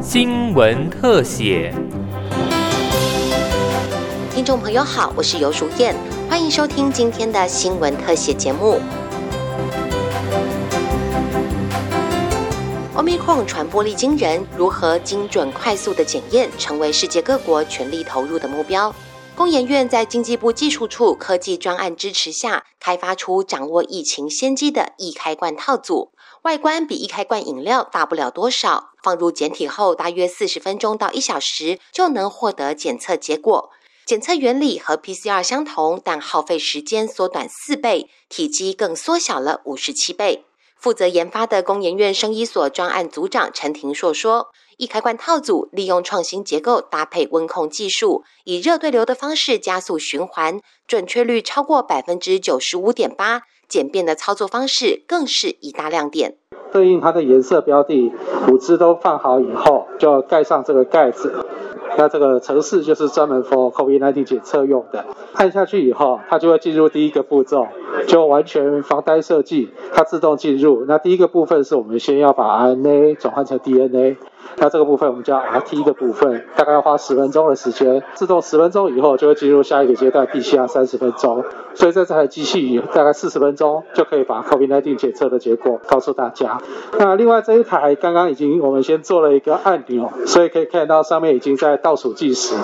新闻特写。听众朋友好，我是尤淑燕，欢迎收听今天的新闻特写节目。Omicron 传播力惊人，如何精准快速的检验，成为世界各国全力投入的目标。工研院在经济部技术处科技专案支持下，开发出掌握疫情先机的易开罐套组，外观比易开罐饮料大不了多少，放入简体后，大约四十分钟到一小时就能获得检测结果。检测原理和 PCR 相同，但耗费时间缩短四倍，体积更缩小了五十七倍。负责研发的工研院生医所专案组长陈廷硕说：“易开罐套组利用创新结构搭配温控技术，以热对流的方式加速循环，准确率超过百分之九十五点八。简便的操作方式更是一大亮点。对应它的颜色标的，五支都放好以后，就盖上这个盖子。”那这个城市就是专门 for COVID-19 检测用的，按下去以后，它就会进入第一个步骤，就完全防呆设计，它自动进入。那第一个部分是我们先要把 RNA 转换成 DNA。那这个部分我们叫 RT 的部分，大概要花十分钟的时间，自动十分钟以后就会进入下一个阶段，PCR 三十分钟。所以在这台机器大概四十分钟就可以把 COVID-19 检测的结果告诉大家。那另外这一台刚刚已经我们先做了一个按钮，所以可以看到上面已经在倒数计时。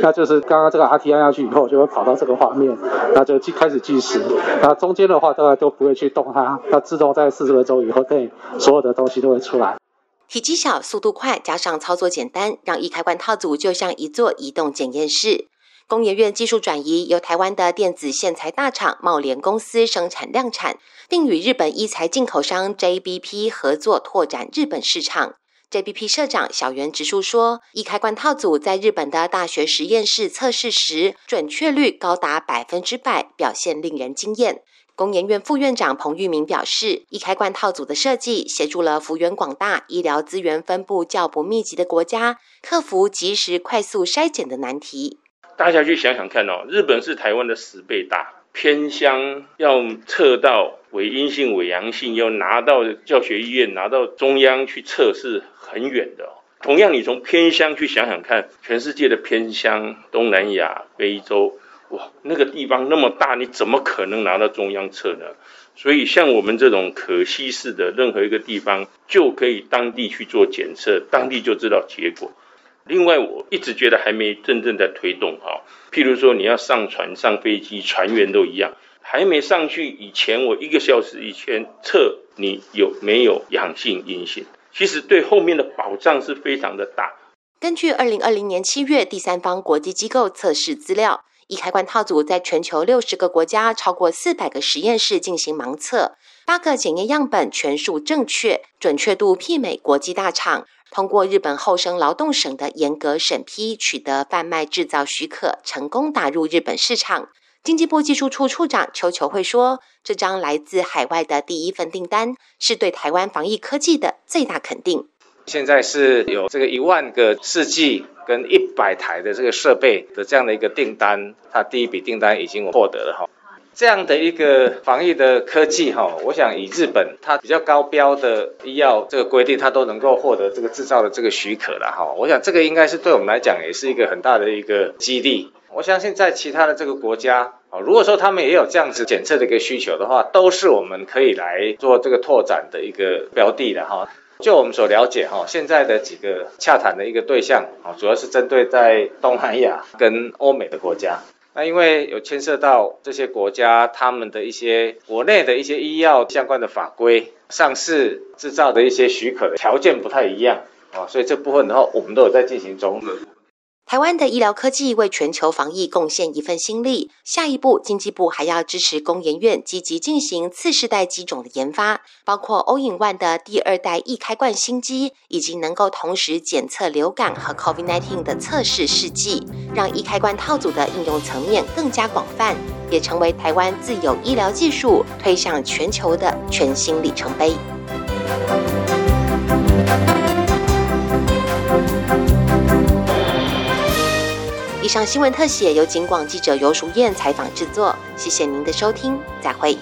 那就是刚刚这个 RT 按下去以后就会跑到这个画面，那就计开始计时。那中间的话大概都不会去动它，它自动在四十分钟以后，对所有的东西都会出来。体积小、速度快，加上操作简单，让易开关套组就像一座移动检验室。工研院技术转移，由台湾的电子线材大厂茂联公司生产量产，并与日本医材进口商 JBP 合作拓展日本市场。JBP 社长小原直树说，易开关套组在日本的大学实验室测试时，准确率高达百分之百，表现令人惊艳。工研院副院长彭玉明表示，易开罐套组的设计协助了幅员广大、医疗资源分布较不密集的国家，克服及时快速筛检的难题。大家去想想看哦，日本是台湾的十倍大，偏乡要测到伪阴性、伪阳性，要拿到教学医院、拿到中央去测是很远的。同样，你从偏乡去想想看，全世界的偏乡，东南亚、非洲。哇，那个地方那么大，你怎么可能拿到中央测呢？所以像我们这种可稀释的，任何一个地方就可以当地去做检测，当地就知道结果。另外，我一直觉得还没真正在推动哈。譬如说，你要上船、上飞机，船员都一样，还没上去以前，我一个小时以前测你有没有阳性、阴性，其实对后面的保障是非常的大。根据二零二零年七月第三方国际机构测试资料。易开关套组在全球六十个国家、超过四百个实验室进行盲测，八个检验样本全数正确，准确度媲美国际大厂。通过日本厚生劳动省的严格审批，取得贩卖制造许可，成功打入日本市场。经济部技术处处长邱球会说：“这张来自海外的第一份订单，是对台湾防疫科技的最大肯定。”现在是有这个一万个试剂跟一百台的这个设备的这样的一个订单，它第一笔订单已经获得了哈。这样的一个防疫的科技哈，我想以日本它比较高标的医药这个规定，它都能够获得这个制造的这个许可了哈。我想这个应该是对我们来讲也是一个很大的一个激励。我相信在其他的这个国家啊，如果说他们也有这样子检测的一个需求的话，都是我们可以来做这个拓展的一个标的的哈。就我们所了解哈，现在的几个洽谈的一个对象啊，主要是针对在东南亚跟欧美的国家。那因为有牵涉到这些国家他们的一些国内的一些医药相关的法规、上市制造的一些许可的条件不太一样啊，所以这部分的话，我们都有在进行中。台湾的医疗科技为全球防疫贡献一份心力。下一步，经济部还要支持工研院积极进行次世代机种的研发，包括欧影万的第二代易开罐新机，以及能够同时检测流感和 COVID-19 的测试试剂，让易开罐套组的应用层面更加广泛，也成为台湾自有医疗技术推向全球的全新里程碑。以上新闻特写由警广记者尤淑燕采访制作，谢谢您的收听，再会。